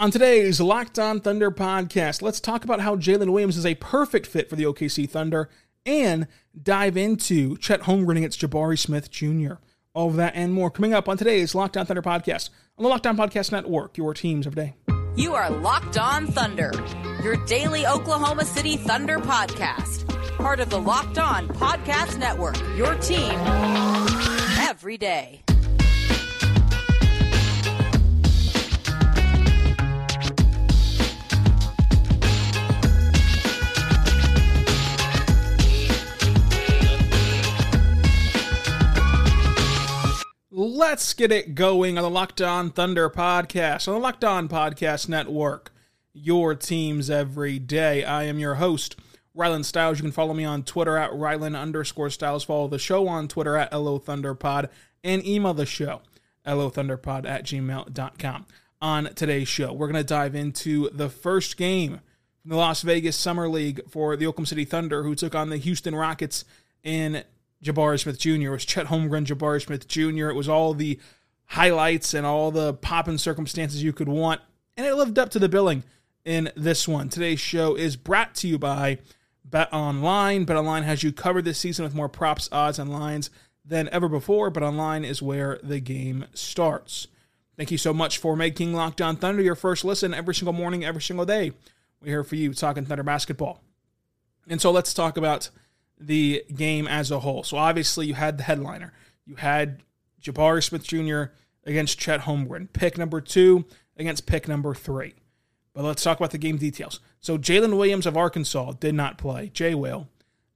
On today's Locked On Thunder podcast, let's talk about how Jalen Williams is a perfect fit for the OKC Thunder and dive into Chet Holmgren against Jabari Smith Jr. All of that and more coming up on today's Locked On Thunder podcast on the Locked On Podcast Network, your teams of day. You are Locked On Thunder, your daily Oklahoma City Thunder podcast. Part of the Locked On Podcast Network, your team every day. Let's get it going on the Locked On Thunder podcast, on the Locked On Podcast Network, your teams every day. I am your host, Rylan Stiles. You can follow me on Twitter at Rylan underscore Stiles. Follow the show on Twitter at LO Thunderpod and email the show, LOThunderpod at gmail.com. On today's show, we're going to dive into the first game from the Las Vegas Summer League for the Oklahoma City Thunder, who took on the Houston Rockets in Jabari Smith Jr. It was Chet Holmgren, Jabari Smith Jr. It was all the highlights and all the popping circumstances you could want, and it lived up to the billing in this one. Today's show is brought to you by Bet Online. Bet Online has you covered this season with more props, odds, and lines than ever before. Bet Online is where the game starts. Thank you so much for making Locked On Thunder your first listen every single morning, every single day. We're here for you talking Thunder basketball. And so let's talk about the game as a whole. So obviously you had the headliner. You had Jabari Smith Jr. against Chet Holmgren. Pick number two against pick number three. But let's talk about the game details. So Jalen Williams of Arkansas did not play. Jay will.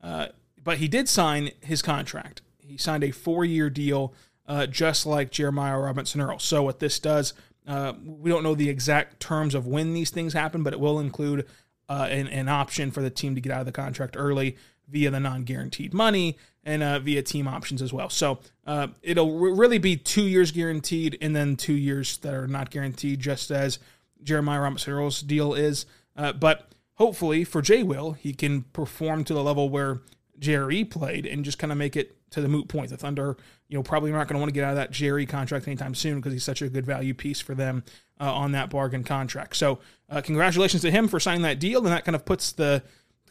Uh, but he did sign his contract. He signed a four-year deal, uh, just like Jeremiah Robinson Earl. So what this does, uh, we don't know the exact terms of when these things happen, but it will include uh, an, an option for the team to get out of the contract early via the non-guaranteed money and uh, via team options as well. So uh, it'll really be two years guaranteed and then two years that are not guaranteed, just as Jeremiah Earl's deal is. Uh, but hopefully for Jay Will, he can perform to the level where Jerry played and just kind of make it to the moot point. The Thunder, you know, probably not going to want to get out of that Jerry contract anytime soon because he's such a good value piece for them uh, on that bargain contract. So uh, congratulations to him for signing that deal, and that kind of puts the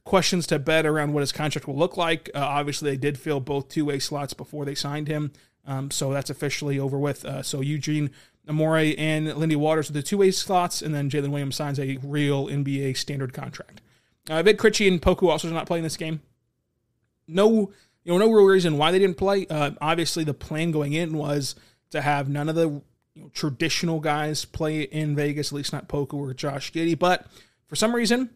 questions to bed around what his contract will look like. Uh, obviously, they did fill both two way slots before they signed him, um, so that's officially over with. Uh, so Eugene Omoruyi and Lindy Waters are the two way slots, and then Jalen Williams signs a real NBA standard contract. Uh, Krejci and Poku also are not playing this game. No, you know, no real reason why they didn't play. Uh, obviously, the plan going in was to have none of the you know, traditional guys play in Vegas, at least not Poku or Josh Giddey. But for some reason,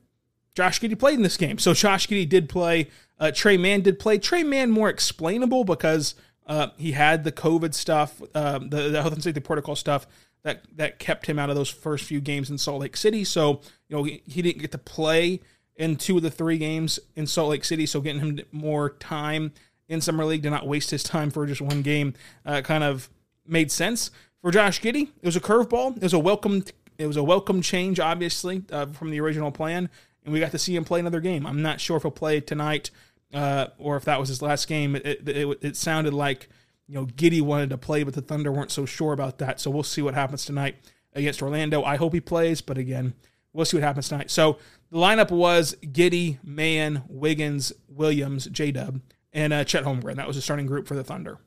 Josh Giddey played in this game. So Josh Giddey did play. Uh, Tre Mann did play. Tre Mann more explainable because uh, he had the COVID stuff, uh, the, the health and safety protocol stuff that that kept him out of those first few games in Salt Lake City. So you know he, he didn't get to play in two of the three games in Salt Lake City. So getting him more time in summer league to not waste his time for just one game uh, kind of made sense for Josh Giddey. It was a curveball. It was a welcome. It was a welcome change, obviously, uh, from the original plan and we got to see him play another game. I'm not sure if he'll play tonight uh, or if that was his last game. It, it, it, it, sounded like you know Giddey wanted to play, but the Thunder weren't so sure about that. So we'll see what happens tonight against Orlando. I hope he plays, but again, we'll see what happens tonight. So the lineup was Giddey, Mann, Wiggins, Williams, J Dub, and uh, Chet Holmgren. That was the starting group for the Thunder.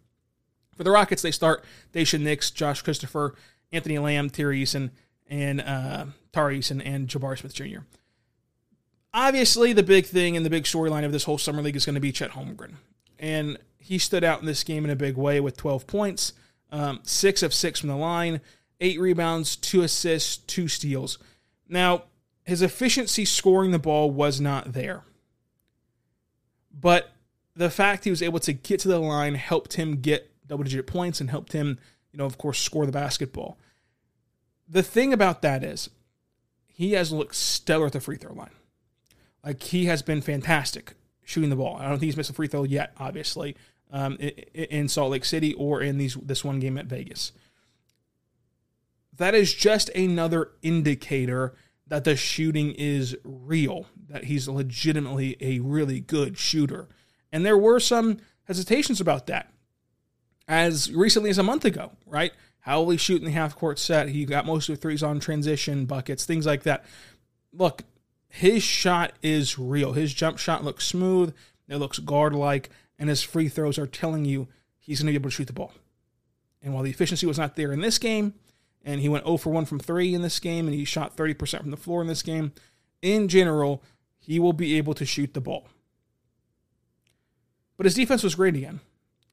For the Rockets, they start Daishen Nix, Josh Christopher, Anthony Lamb, Tari Eason, and uh, Eason, and Jabari Smith Jr obviously the big thing and the big storyline of this whole summer league is going to be Chet Holmgren, and he stood out in this game in a big way with 12 points, um, six of six from the line, eight rebounds, two assists, two steals. Now his efficiency scoring the ball was not there, but the fact he was able to get to the line helped him get double digit points and helped him, you know, of course, score the basketball. The thing about that is he has looked stellar at the free throw line. Like he has been fantastic shooting the ball. I don't think he's missed a free throw yet, obviously, um, in Salt Lake City or in these this one game at Vegas. That is just another indicator that the shooting is real, that he's legitimately a really good shooter. And there were some hesitations about that as recently as a month ago, right? How will he shoot in the half court set? He got most of the threes on transition buckets, things like that. Look, his shot is real. His jump shot looks smooth, it looks guard like, and his free throws are telling you he's going to be able to shoot the ball. And while the efficiency was not there in this game, and he went 0 for 1 from 3 in this game, and he shot 30% from the floor in this game, in general, he will be able to shoot the ball. But his defense was great again.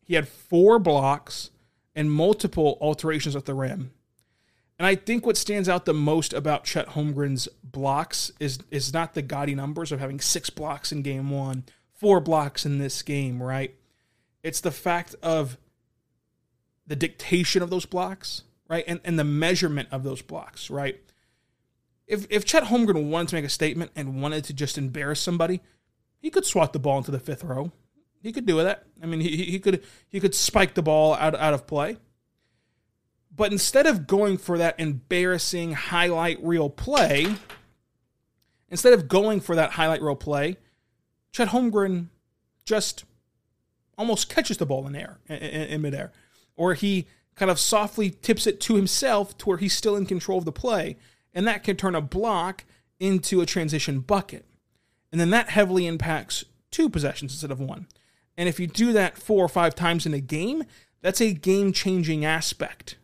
He had four blocks and multiple alterations at the rim. And I think what stands out the most about Chet Holmgren's blocks is is not the gaudy numbers of having six blocks in game one, four blocks in this game, right? It's the fact of the dictation of those blocks, right? And and the measurement of those blocks, right? If if Chet Holmgren wanted to make a statement and wanted to just embarrass somebody, he could swat the ball into the fifth row. He could do that. I mean, he, he could he could spike the ball out, out of play. But instead of going for that embarrassing highlight reel play, instead of going for that highlight reel play, Chet Holmgren just almost catches the ball in air in, in midair, or he kind of softly tips it to himself to where he's still in control of the play, and that can turn a block into a transition bucket, and then that heavily impacts two possessions instead of one. And if you do that four or five times in a game, that's a game changing aspect.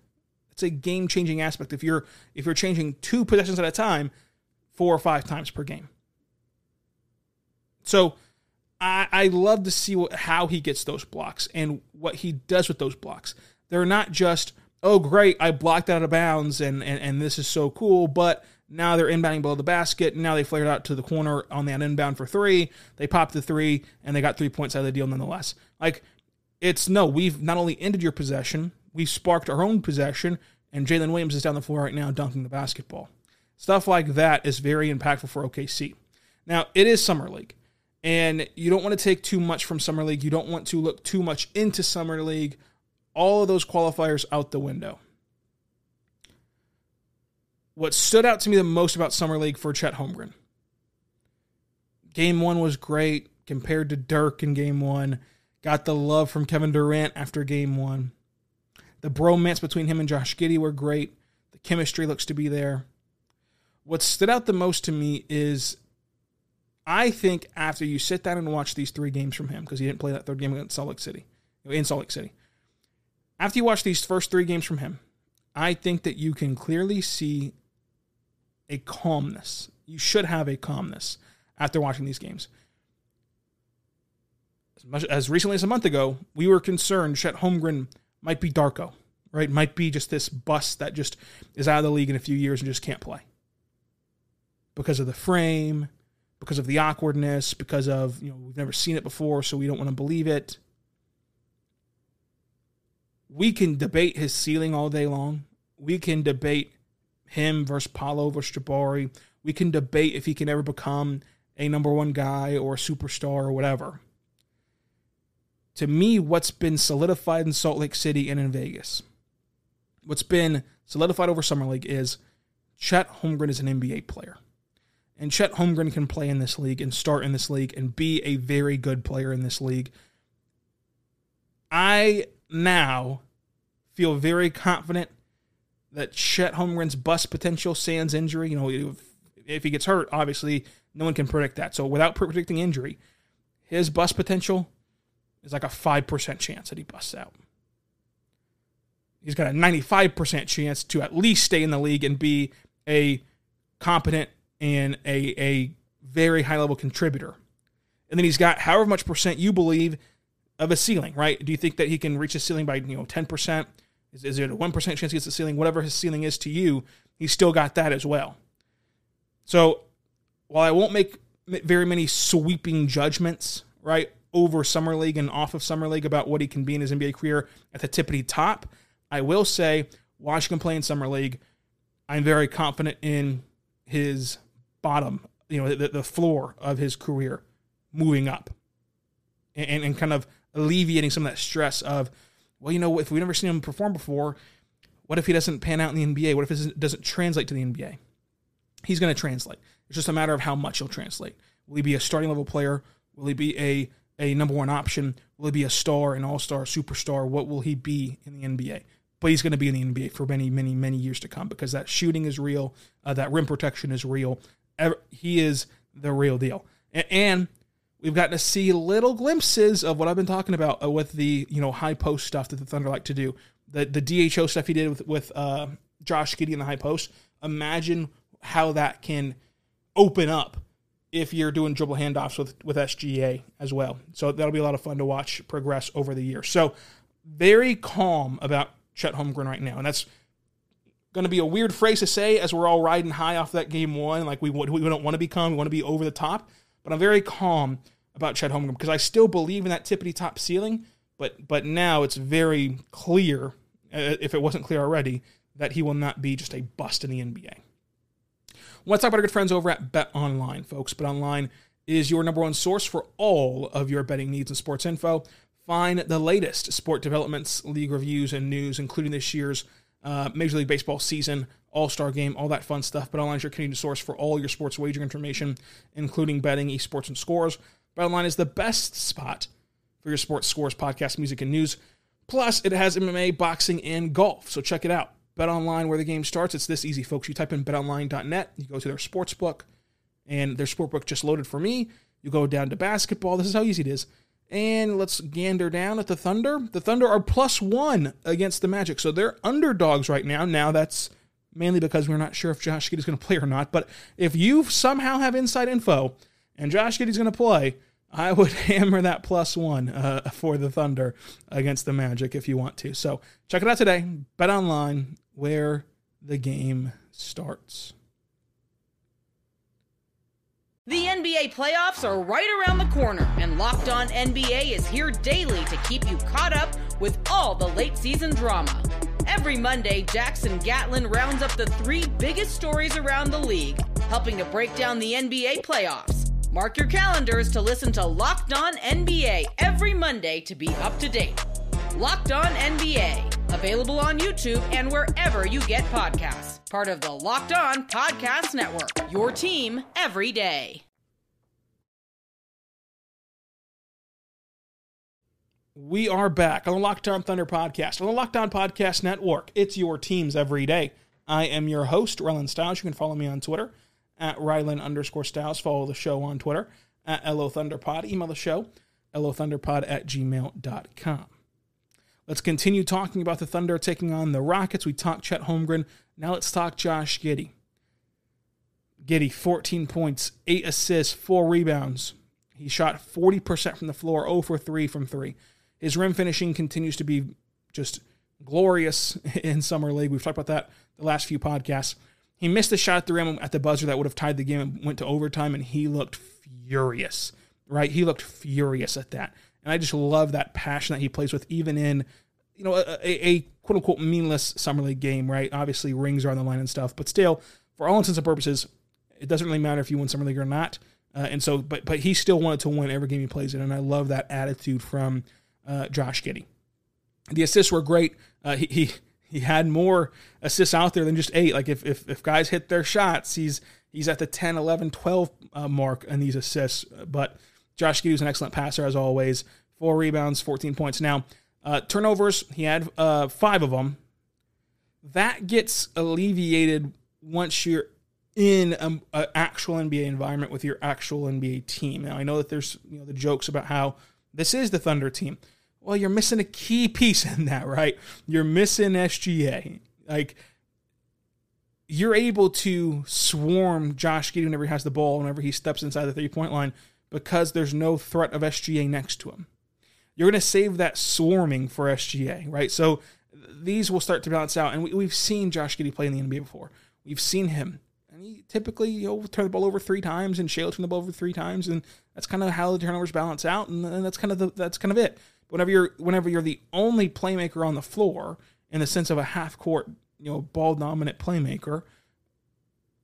It's a game changing aspect if you're if you're changing two possessions at a time, four or five times per game. So I, I love to see what, how he gets those blocks and what he does with those blocks. They're not just, oh great, I blocked out of bounds and and, and this is so cool, but now they're inbounding below the basket. And now they flared out to the corner on that inbound for three. They popped the three, and they got three points out of the deal nonetheless. Like, it's no, we've not only ended your possession, we've sparked our own possession, and Jalen Williams is down the floor right now dunking the basketball. Stuff like that is very impactful for OKC. Now, it is Summer League, and you don't want to take too much from Summer League. You don't want to look too much into Summer League. All of those qualifiers out the window what stood out to me the most about Summer League for Chet Holmgren. Game one was great compared to Dirk in game one. Got the love from Kevin Durant after game one. The bromance between him and Josh Giddey were great. The chemistry looks to be there. What stood out the most to me is I think after you sit down and watch these three games from him, because he didn't play that third game against Salt Lake City, in Salt Lake City. After you watch these first three games from him, I think that you can clearly see a calmness. You should have a calmness after watching these games. As much as recently as a month ago, we were concerned Chet Holmgren might be Darko, right? Might be just this bust that just is out of the league in a few years and just can't play. Because of the frame, because of the awkwardness, because of, you know, we've never seen it before, so we don't want to believe it. We can debate his ceiling all day long. We can debate him versus Paolo versus Jabari. We can debate if he can ever become a number one guy or a superstar or whatever. To me, what's been solidified in Salt Lake City and in Vegas, what's been solidified over Summer League is Chet Holmgren is an NBA player. And Chet Holmgren can play in this league and start in this league and be a very good player in this league. I now feel very confident that Chet Holmgren's bust potential sans injury. You know, if, if he gets hurt, obviously no one can predict that. So without predicting injury, his bust potential is like a five percent chance that he busts out. He's got a ninety-five percent chance to at least stay in the league and be a competent and a a very high level contributor. And then he's got however much percent you believe of a ceiling, right? Do you think that he can reach a ceiling by you know ten percent? Is, is it a 1% chance he gets the ceiling? Whatever his ceiling is to you, he's still got that as well. So while I won't make very many sweeping judgments, right, over Summer League and off of Summer League about what he can be in his NBA career at the tippity top, I will say, watching him play in Summer League, I'm very confident in his bottom, you know, the, the floor of his career moving up and, and kind of alleviating some of that stress of, well, you know, if we've never seen him perform before, what if he doesn't pan out in the NBA? What if it doesn't translate to the NBA? He's going to translate. It's just a matter of how much he'll translate. Will he be a starting level player? Will he be a, a number one option? Will he be a star, an all star, superstar? What will he be in the NBA? But he's going to be in the NBA for many, many, many years to come because that shooting is real, uh, that rim protection is real. He is the real deal. And we've gotten to see little glimpses of what I've been talking about uh, with the you know high post stuff that the Thunder like to do. The the DHO stuff he did with with uh, Josh Giddey in the high post. Imagine how that can open up if you're doing dribble handoffs with with SGA as well. So that'll be a lot of fun to watch progress over the year. So very calm about Chet Holmgren right now, and that's going to be a weird phrase to say as we're all riding high off that game one. Like we we don't want to be calm, we want to be over the top. But I'm very calm about Chet Holmgren because I still believe in that tippity top ceiling. But but now it's very clear, uh, if it wasn't clear already, that he will not be just a bust in the NBA. Let's talk about our good friends over at Bet Online, folks. Bet Online is your number one source for all of your betting needs and sports info. Find the latest sport developments, league reviews, and news, including this year's uh, Major League Baseball season, All Star game, all that fun stuff. BetOnline is your Canadian source for all your sports wagering information, including betting, esports, and scores. BetOnline is the best spot for your sports scores, podcast, music, and news. Plus, it has MMA, boxing, and golf. So check it out. BetOnline, where the game starts. It's this easy, folks. You type in betonline.net, you go to their sports book, and their sport book just loaded for me. You go down to basketball. This is how easy it is. And let's gander down at the Thunder. The Thunder are plus one against the Magic. So they're underdogs right now. Now that's mainly because we're not sure if Josh Giddey's going to play or not. But if you somehow have inside info and Josh Giddey's going to play, I would hammer that plus one uh, for the Thunder against the Magic if you want to. So check it out today. Bet online where the game starts. The NBA playoffs are right around the corner, and Locked On NBA is here daily to keep you caught up with all the late season drama. Every Monday, Jackson Gatlin rounds up the three biggest stories around the league, helping to break down the NBA playoffs. Mark your calendars to listen to Locked On NBA every Monday to be up to date. Locked On NBA, available on YouTube and wherever you get podcasts part of the Locked On Podcast Network. Your team every day. We are back on the Locked On Thunder podcast, on the Locked On Podcast Network. It's your teams every day. I am your host, Rylan Stiles. You can follow me on Twitter at Rylan underscore Stiles. Follow the show on Twitter at LO Thunderpod. Email the show, LOThunderpod at gmail.com. Let's continue talking about the Thunder taking on the Rockets. We talked Chet Holmgren now let's talk Josh Giddey. Giddey, 14 points, 8 assists, 4 rebounds. He shot 40% from the floor, 0 for 3 from 3. His rim finishing continues to be just glorious in Summer League. We've talked about that the last few podcasts. He missed a shot at the rim at the buzzer that would have tied the game and went to overtime, and he looked furious, right? He looked furious at that. And I just love that passion that he plays with, even in you know, a, a, quote unquote meaningless summer league game, right? Obviously, rings are on the line and stuff, but still, for all intents and purposes, it doesn't really matter if you win summer league or not. Uh, and so, but but he still wanted to win every game he plays in, and I love that attitude from uh, Josh Giddey. The assists were great. Uh, he, he he had more assists out there than just eight. Like if if, if guys hit their shots, he's he's at the 10, 11, 12 uh, mark in these assists. But Josh Giddey was an excellent passer as always. Four rebounds, 14 points. Now, uh, turnovers, he had uh, five of them. That gets alleviated once you're in an actual NBA environment with your actual NBA team. Now I know that there's you know the jokes about how this is the Thunder team. Well, you're missing a key piece in that, right? You're missing SGA. Like you're able to swarm Josh Giddey whenever he has the ball, whenever he steps inside the three point line, because there's no threat of SGA next to him you're going to save that swarming for SGA, right? So these will start to balance out. And we, have seen Josh Giddey play in the NBA before. We've seen him. And he typically, you know, turn the ball over three times and Shai'll turn the ball over three times. And that's kind of how the turnovers balance out. And, and that's kind of the, that's kind of it. Whenever you're, whenever you're the only playmaker on the floor in the sense of a half court, you know, ball dominant playmaker,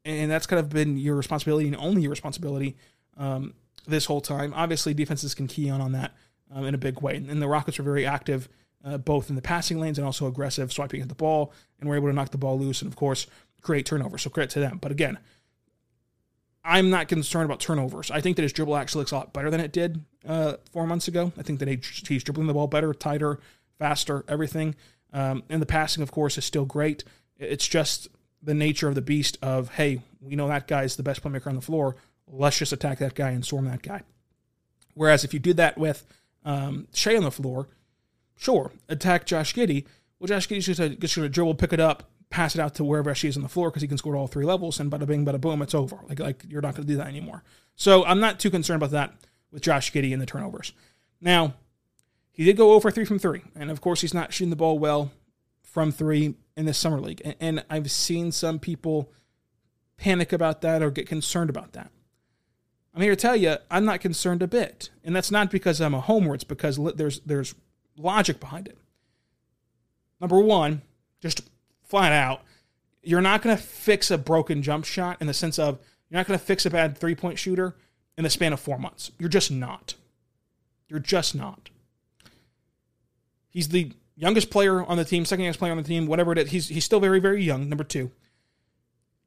and that's kind of been your responsibility and only your responsibility um, this whole time. Obviously, defenses can key on on that um, in a big way, and the Rockets were very active uh, both in the passing lanes and also aggressive swiping at the ball, and were able to knock the ball loose and of course create turnovers. So credit to them. But again, I'm not concerned about turnovers. I think that his dribble actually looks a lot better than it did uh, four months ago. I think that he's dribbling the ball better, tighter, faster, everything. Um, and the passing, of course, is still great. It's just the nature of the beast of, hey, we know that guy's the best playmaker on the floor. Let's just attack that guy and storm that guy. Whereas if you did that with um, Shai on the floor, sure, attack Josh Giddey. Well, Josh Giddey's just going to dribble, pick it up, pass it out to wherever Shai is on the floor because he can score all three levels, and bada bing, bada boom, it's over. Like, like you're not going to do that anymore. So I'm not too concerned about that with Josh Giddey and the turnovers. Now, he did go over three from three, and of course, he's not shooting the ball well from three in the summer league. And, and I've seen some people panic about that or get concerned about that. I'm here to tell you, I'm not concerned a bit, and that's not because I'm a homer. It's because there's there's logic behind it. Number one, just flat out, you're not going to fix a broken jump shot in the sense of you're not going to fix a bad three point shooter in the span of four months. You're just not. You're just not. He's the youngest player on the team, second youngest player on the team, whatever it is. He's, he's still very, very young, number two.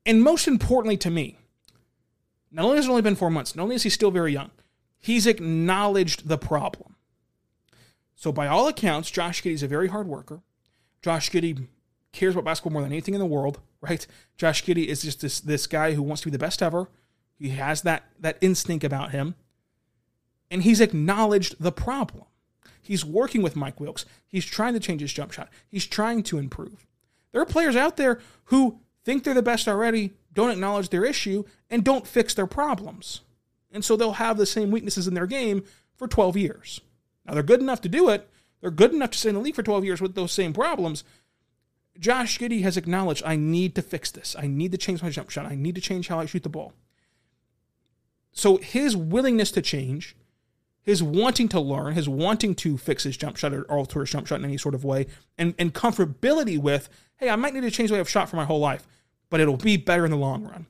And most importantly to me, not only has it only been four months, not only is he still very young, he's acknowledged the problem. So, by all accounts, Josh Giddey's a very hard worker. Josh Giddey cares about basketball more than anything in the world, right? Josh Giddey is just this this guy who wants to be the best ever. He has that that instinct about him. And he's acknowledged the problem. He's working with Mike Wilkes. He's trying to change his jump shot. He's trying to improve. There are players out there who think they're the best already, don't acknowledge their issue, and don't fix their problems. And so they'll have the same weaknesses in their game for 12 years. Now, they're good enough to do it. They're good enough to stay in the league for 12 years with those same problems, Josh Giddey has acknowledged I need to fix this. I need to change my jump shot. I need to change how I shoot the ball. So his willingness to change, his wanting to learn, his wanting to fix his jump shot or alter his jump shot in any sort of way, and, and comfortability with, hey, I might need to change the way I've shot for my whole life, but it'll be better in the long run.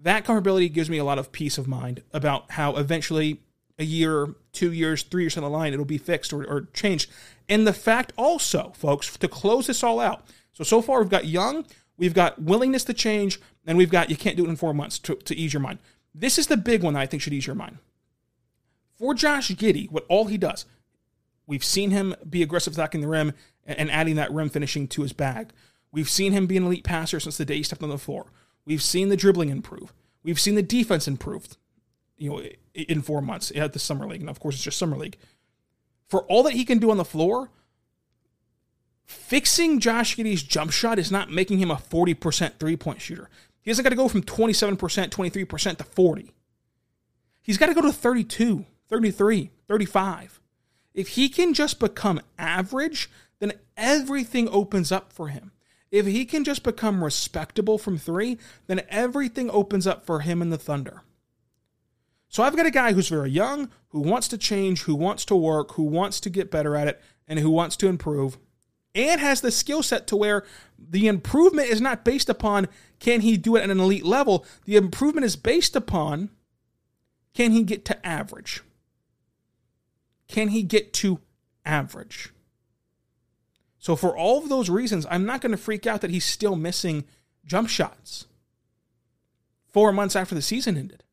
That comfortability gives me a lot of peace of mind about how eventually a year, two years, three years down the line, it'll be fixed or, or changed. And the fact also, folks, to close this all out. So, so far we've got young, we've got willingness to change, and we've got you can't do it in four months to, to ease your mind. This is the big one that I think should ease your mind. For Josh Giddey, what all he does, we've seen him be aggressive attacking the rim and adding that rim finishing to his bag. We've seen him be an elite passer since the day he stepped on the floor. We've seen the dribbling improve. We've seen the defense improve you know, in four months at the summer league. And of course, it's just summer league. For all that he can do on the floor, fixing Josh Giddey's jump shot is not making him a 40% three point shooter. He doesn't got to go from 27%, 23% to 40. He's got to go to 32, 33, 35. If he can just become average, then everything opens up for him. If he can just become respectable from three, then everything opens up for him and the Thunder. So I've got a guy who's very young, who wants to change, who wants to work, who wants to get better at it, and who wants to improve, and has the skill set to where the improvement is not based upon can he do it at an elite level. The improvement is based upon can he get to average? Can he get to average? So, for all of those reasons, I'm not going to freak out that he's still missing jump shots four months after the season ended.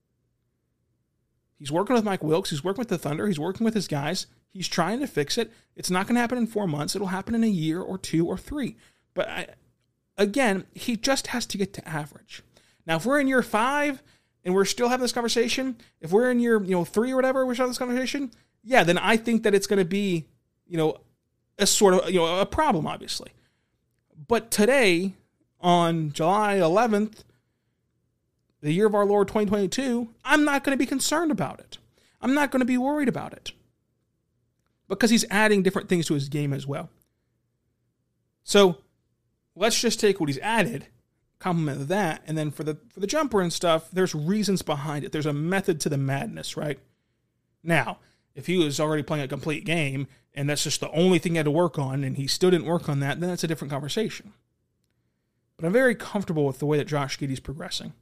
He's working with Mike Wilkes. He's working with the Thunder. He's working with his guys. He's trying to fix it. It's not going to happen in four months. It'll happen in a year or two or three. But I, again, he just has to get to average. Now, if we're in year five and we're still having this conversation, if we're in year you know three or whatever, we're having this conversation. Yeah, then I think that it's going to be you know a sort of you know a problem, obviously. But today, on July 11th, the year of our Lord 2022, I'm not going to be concerned about it. I'm not going to be worried about it because he's adding different things to his game as well. So let's just take what he's added, compliment that, and then for the for the jumper and stuff, there's reasons behind it. There's a method to the madness, right? Now, if he was already playing a complete game and that's just the only thing he had to work on and he still didn't work on that, then that's a different conversation. but I'm very comfortable with the way that Josh Giddey's progressing.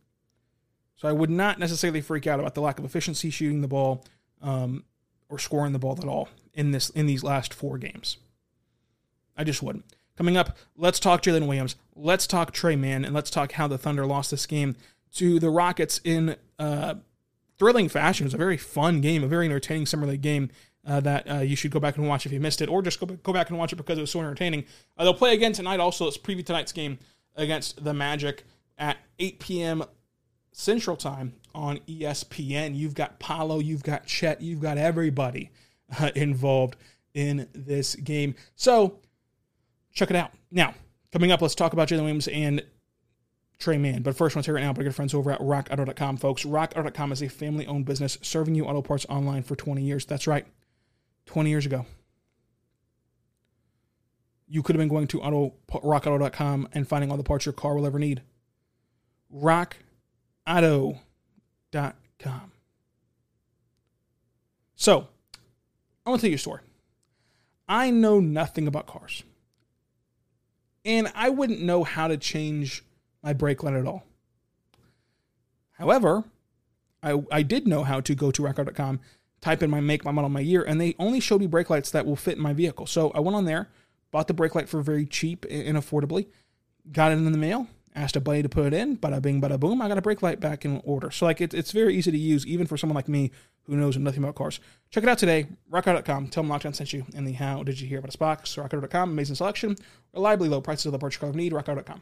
So I would not necessarily freak out about the lack of efficiency shooting the ball um, or scoring the ball at all in this in these last four games. I just wouldn't. Coming up, let's talk Jalen Williams. Let's talk Tre Mann, and let's talk how the Thunder lost this game to the Rockets in uh, thrilling fashion. It was a very fun game, a very entertaining summer league game. Uh, that uh, you should go back and watch if you missed it, or just go, go back and watch it because it was so entertaining. Uh, they'll play again tonight. Also, let's preview tonight's game against the Magic at 8 p.m. Central Time on ESPN. You've got Paolo, you've got Chet, you've got everybody uh, involved in this game. So check it out. Now, coming up, let's talk about Jalen Williams and Tre Mann. But first, I want to take right now, but good friends over at rockauto.com, folks. Rockauto.com is a family owned business serving you auto parts online for 20 years. That's right, 20 years ago. You could have been going to auto, rockauto.com and finding all the parts your car will ever need. Rockauto.com. So, I want to tell you a story. I know nothing about cars. And I wouldn't know how to change my brake light at all. However, I, I did know how to go to rockauto.com, type in my make, my model, my year, and they only showed me brake lights that will fit in my vehicle. So I went on there, bought the brake light for very cheap and affordably, got it in the mail, asked a buddy to put it in, bada bing, bada boom, I got a brake light back in order. So like it, it's very easy to use, even for someone like me who knows nothing about cars. Check it out today, rockauto.com. Tell them Locked On sent you and the how did you hear about us box. Rockauto.com, amazing selection, reliably low prices of the parts car need, rockauto.com.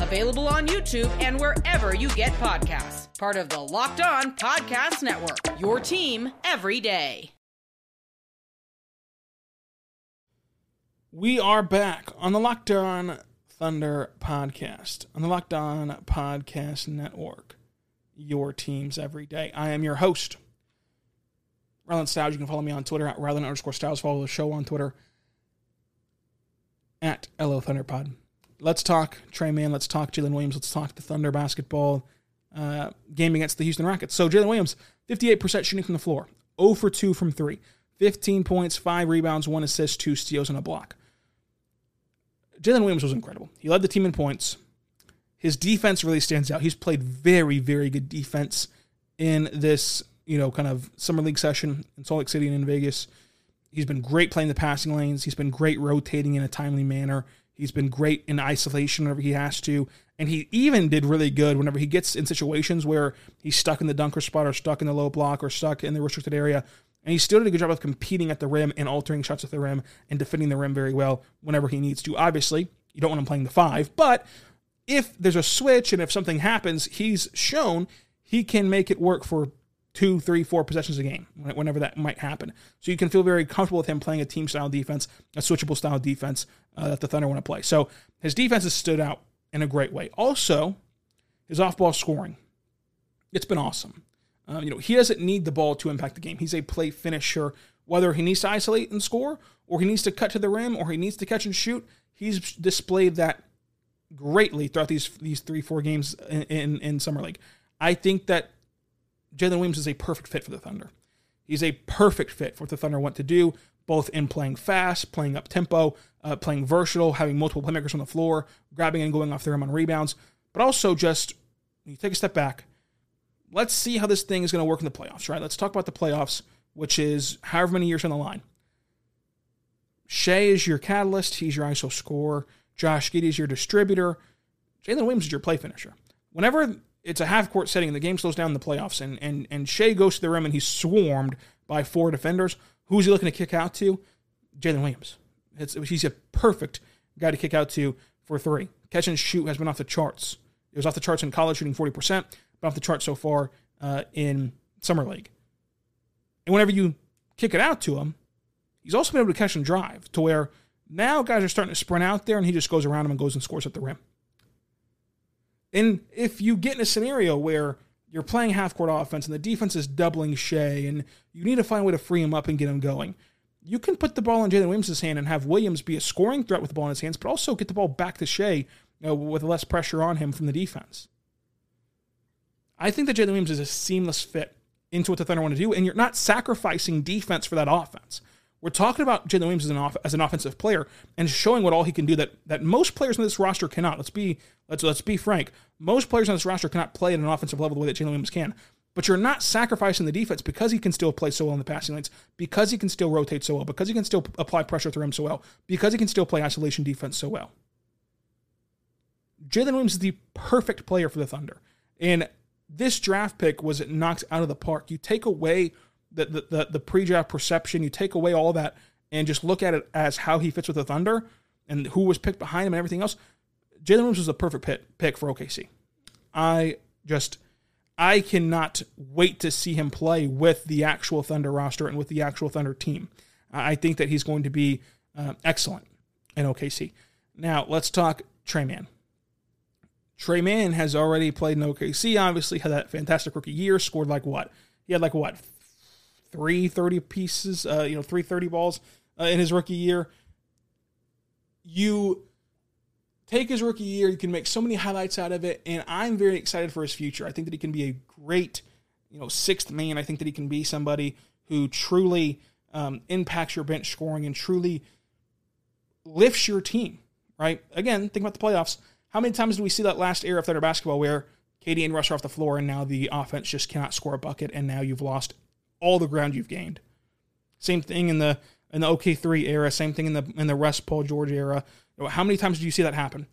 available on YouTube and wherever you get podcasts. Part of the Locked On Podcast Network, your team every day. We are back on the Locked On Thunder podcast, on the Locked On Podcast Network, your teams every day. I am your host, Rylan Stiles. You can follow me on Twitter at Rylan underscore Stiles. Follow the show on Twitter at LO Thunderpod. Let's talk Tre Mann. Let's talk Jalen Williams. Let's talk the Thunder basketball uh, game against the Houston Rockets. So Jalen Williams, 58% shooting from the floor, 0 for 2 from 3, 15 points, 5 rebounds, 1 assist, 2 steals, and a block. Jalen Williams was incredible. He led the team in points. His defense really stands out. He's played very, very good defense in this, you know, kind of summer league session in Salt Lake City and in Vegas. He's been great playing the passing lanes. He's been great rotating in a timely manner. He's been great in isolation whenever he has to. And he even did really good whenever he gets in situations where he's stuck in the dunker spot or stuck in the low block or stuck in the restricted area. And he still did a good job of competing at the rim and altering shots at the rim and defending the rim very well whenever he needs to. Obviously, you don't want him playing the five, but if there's a switch and if something happens, he's shown he can make it work for two, three, four possessions a game whenever that might happen. So you can feel very comfortable with him playing a team style defense, a switchable style defense uh, that the Thunder want to play. So his defense has stood out in a great way. Also, his off ball scoring. It's been awesome. Uh, you know, he doesn't need the ball to impact the game. He's a play finisher. Whether he needs to isolate and score, or he needs to cut to the rim, or he needs to catch and shoot, he's displayed that greatly throughout these these three four games in, in, in summer league. I think that Jalen Williams is a perfect fit for the Thunder. He's a perfect fit for what the Thunder want to do, both in playing fast, playing up tempo, uh, playing versatile, having multiple playmakers on the floor, grabbing and going off the rim on rebounds, but also just you take a step back. Let's see how this thing is going to work in the playoffs, right? Let's talk about the playoffs, which is however many years on the line. Shai is your catalyst. He's your ISO scorer. Josh Giddey is your distributor. Jalen Williams is your play finisher. Whenever it's a half court setting and the game slows down in the playoffs and, and, and Shai goes to the rim and he's swarmed by four defenders, who's he looking to kick out to? Jalen Williams. It's, he's a perfect guy to kick out to for three. Catch and shoot has been off the charts. It was off the charts in college, shooting 40%, but off the charts so far uh, in Summer League. And whenever you kick it out to him, he's also been able to catch and drive to where now guys are starting to sprint out there and he just goes around him and goes and scores at the rim. And if you get in a scenario where you're playing half court offense and the defense is doubling Shai and you need to find a way to free him up and get him going, you can put the ball in Jalen Williams' hand and have Williams be a scoring threat with the ball in his hands, but also get the ball back to Shai you know, with less pressure on him from the defense. I think that Jalen Williams is a seamless fit into what the Thunder want to do, and you're not sacrificing defense for that offense. We're talking about Jalen Williams as an, off, as an offensive player and showing what all he can do that that most players on this roster cannot. Let's be let's let's be frank. Most players on this roster cannot play at an offensive level the way that Jalen Williams can. But you're not sacrificing the defense because he can still play so well in the passing lanes, because he can still rotate so well, because he can still apply pressure through him so well, because he can still play isolation defense so well. Jalen Williams is the perfect player for the Thunder. And this draft pick was knocked out of the park. You take away the, the, the, pre-draft perception, you take away all that, and just look at it as how he fits with the Thunder and who was picked behind him and everything else. Jalen Williams was a perfect pick, pick for OKC. I just I cannot wait to see him play with the actual Thunder roster and with the actual Thunder team. I think that he's going to be uh, excellent in OKC. Now let's talk Tre Mann. Tre Mann has already played in OKC. Obviously, had that fantastic rookie year. Scored like what? He had like what? Three thirty pieces. Uh, you know, three thirty balls uh, in his rookie year. You take his rookie year. You can make so many highlights out of it, and I'm very excited for his future. I think that he can be a great, you know, sixth man. I think that he can be somebody who truly um, impacts your bench scoring and truly lifts your team. Right? Again, think about the playoffs. How many times do we see that last era of Thunder basketball where KD and Russ are off the floor and now the offense just cannot score a bucket and now you've lost all the ground you've gained? Same thing in the in the OK3 era, same thing in the in the Russ Paul George era. How many times do you see that happen?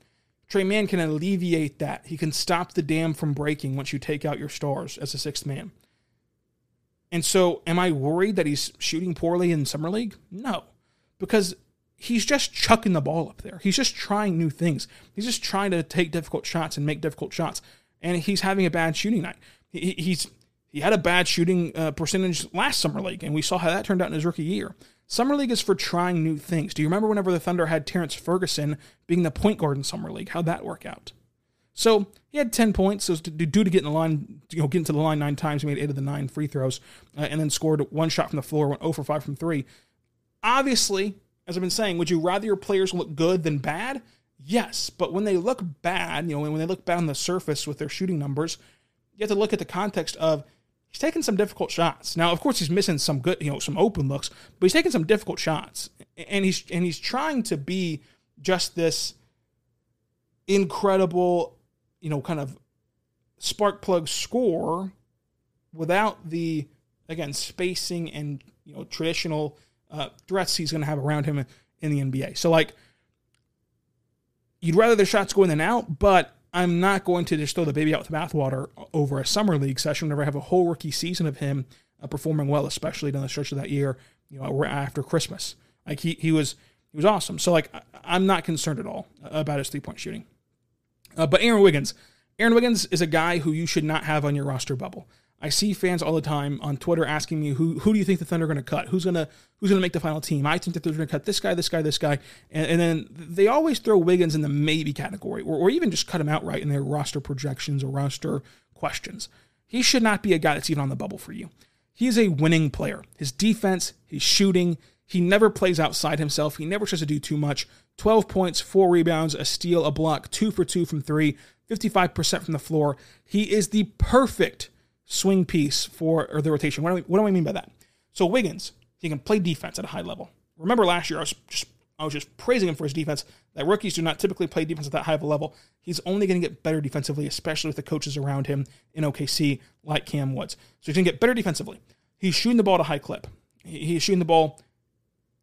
Tre Mann can alleviate that. He can stop the dam from breaking once you take out your stars as a sixth man. And so, am I worried that he's shooting poorly in Summer League? No, because he's just chucking the ball up there. He's just trying new things. He's just trying to take difficult shots and make difficult shots. And he's having a bad shooting night. He, he's he had a bad shooting uh, percentage last summer league, and we saw how that turned out in his rookie year. Summer league is for trying new things. Do you remember whenever the Thunder had Terrence Ferguson being the point guard in summer league? How'd that work out? So he had 10 points. So due to getting the line, you know, getting to the line nine times, he made eight of the nine free throws, uh, and then scored one shot from the floor, went 0 for 5 from three. Obviously, as I've been saying, would you rather your players look good than bad? Yes, but when they look bad, you know, when they look bad on the surface with their shooting numbers, you have to look at the context of he's taking some difficult shots. Now, of course, he's missing some good, you know, some open looks, but he's taking some difficult shots, and he's and he's trying to be just this incredible, you know, kind of spark plug score without the again spacing and you know traditional uh, threats he's going to have around him in the NBA. So, like, you'd rather the shots go in than out, but I'm not going to just throw the baby out with the bathwater over a summer league session whenever I have a whole rookie season of him uh, performing well, especially down the stretch of that year, you know, after Christmas. Like, he, he was he was awesome. So, like, I'm not concerned at all about his three point shooting. Uh, but Aaron Wiggins, Aaron Wiggins is a guy who you should not have on your roster bubble. I see fans all the time on Twitter asking me who who do you think the Thunder are going to cut? Who's gonna who's gonna make the final team? I think that they're going to cut this guy, this guy, this guy, and, and, then they always throw Wiggins in the maybe category, or, or even just cut him outright in their roster projections or roster questions. He should not be a guy that's even on the bubble for you. He is a winning player. His defense, his shooting, he never plays outside himself. He never tries to do too much. 12 points, four rebounds, a steal, a block, two for two from three, 55% from the floor. He is the perfect swing piece for or the rotation. What do, I, what do I mean by that? So Wiggins, he can play defense at a high level. Remember last year, I was just I was just praising him for his defense. That rookies do not typically play defense at that high of a level. He's only going to get better defensively, especially with the coaches around him in OKC, like Cam Woods. So he's going to get better defensively. He's shooting the ball at a high clip. He's shooting the ball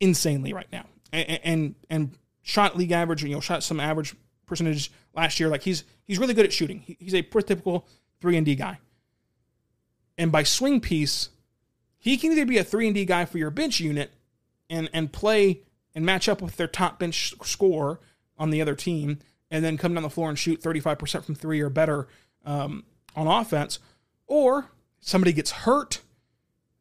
insanely right now, and and, and shot league average, you know, shot some average percentage last year. Like he's he's really good at shooting. he's a prototypical three and D guy. And by swing piece, he can either be a 3 and D guy for your bench unit and and play and match up with their top bench score on the other team and then come down the floor and shoot 35% from 3 or better um, on offense, or somebody gets hurt,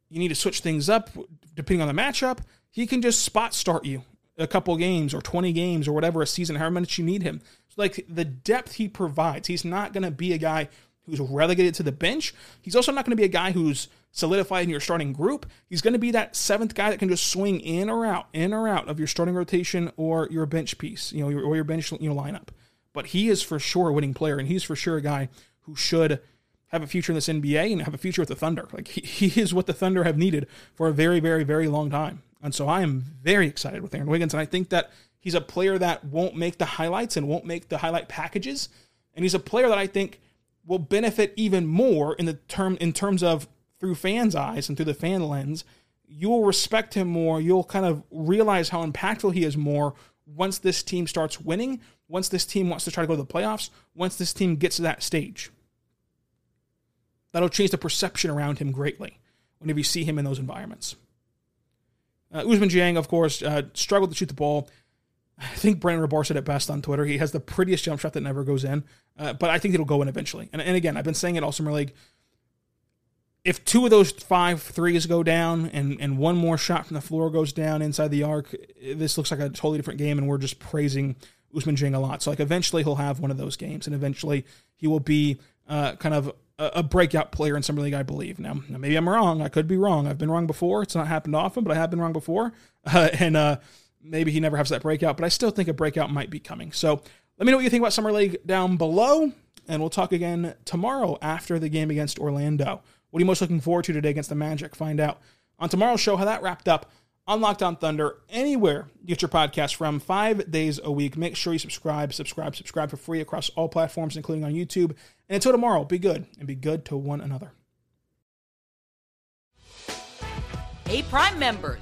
you need to switch things up depending on the matchup, he can just spot start you a couple games or 20 games or whatever a season, however much you need him. So like the depth he provides, he's not going to be a guy who's relegated to the bench. He's also not going to be a guy who's solidified in your starting group. He's going to be that seventh guy that can just swing in or out, in or out of your starting rotation or your bench piece, you know, or your bench you know lineup. But he is for sure a winning player, and he's for sure a guy who should have a future in this NBA and have a future with the Thunder. Like he, he is what the Thunder have needed for a very, very, very long time. And so I am very excited with Aaron Wiggins, and I think that he's a player that won't make the highlights and won't make the highlight packages, and he's a player that I think will benefit even more in the term in terms of through fans' eyes and through the fan lens. You'll respect him more. You'll kind of realize how impactful he is more once this team starts winning, once this team wants to try to go to the playoffs, once this team gets to that stage. That'll change the perception around him greatly whenever you see him in those environments. Uh, Ousmane Dieng, of course, uh, struggled to shoot the ball. I think Brandon Rahbar said it best on Twitter. He has the prettiest jump shot that never goes in, uh, but I think it'll go in eventually. And, and again, I've been saying it all summer league. If two of those five threes go down and, and one more shot from the floor goes down inside the arc, this looks like a totally different game, and we're just praising Ousmane Dieng a lot. So like eventually he'll have one of those games, and eventually he will be uh, kind of a, a, breakout player in summer league, I believe. Now, now, maybe I'm wrong. I could be wrong. I've been wrong before. It's not happened often, but I have been wrong before. Uh, and uh, maybe he never has that breakout, but I still think a breakout might be coming. So let me know what you think about summer league down below, and we'll talk again tomorrow after the game against Orlando. What are you most looking forward to today against the Magic? Find out on tomorrow's show how that wrapped up on Locked On Thunder, anywhere you get your podcast from, five days a week. Make sure you subscribe, subscribe, subscribe for free across all platforms, including on YouTube. And until tomorrow, be good and be good to one another. Hey, Prime members,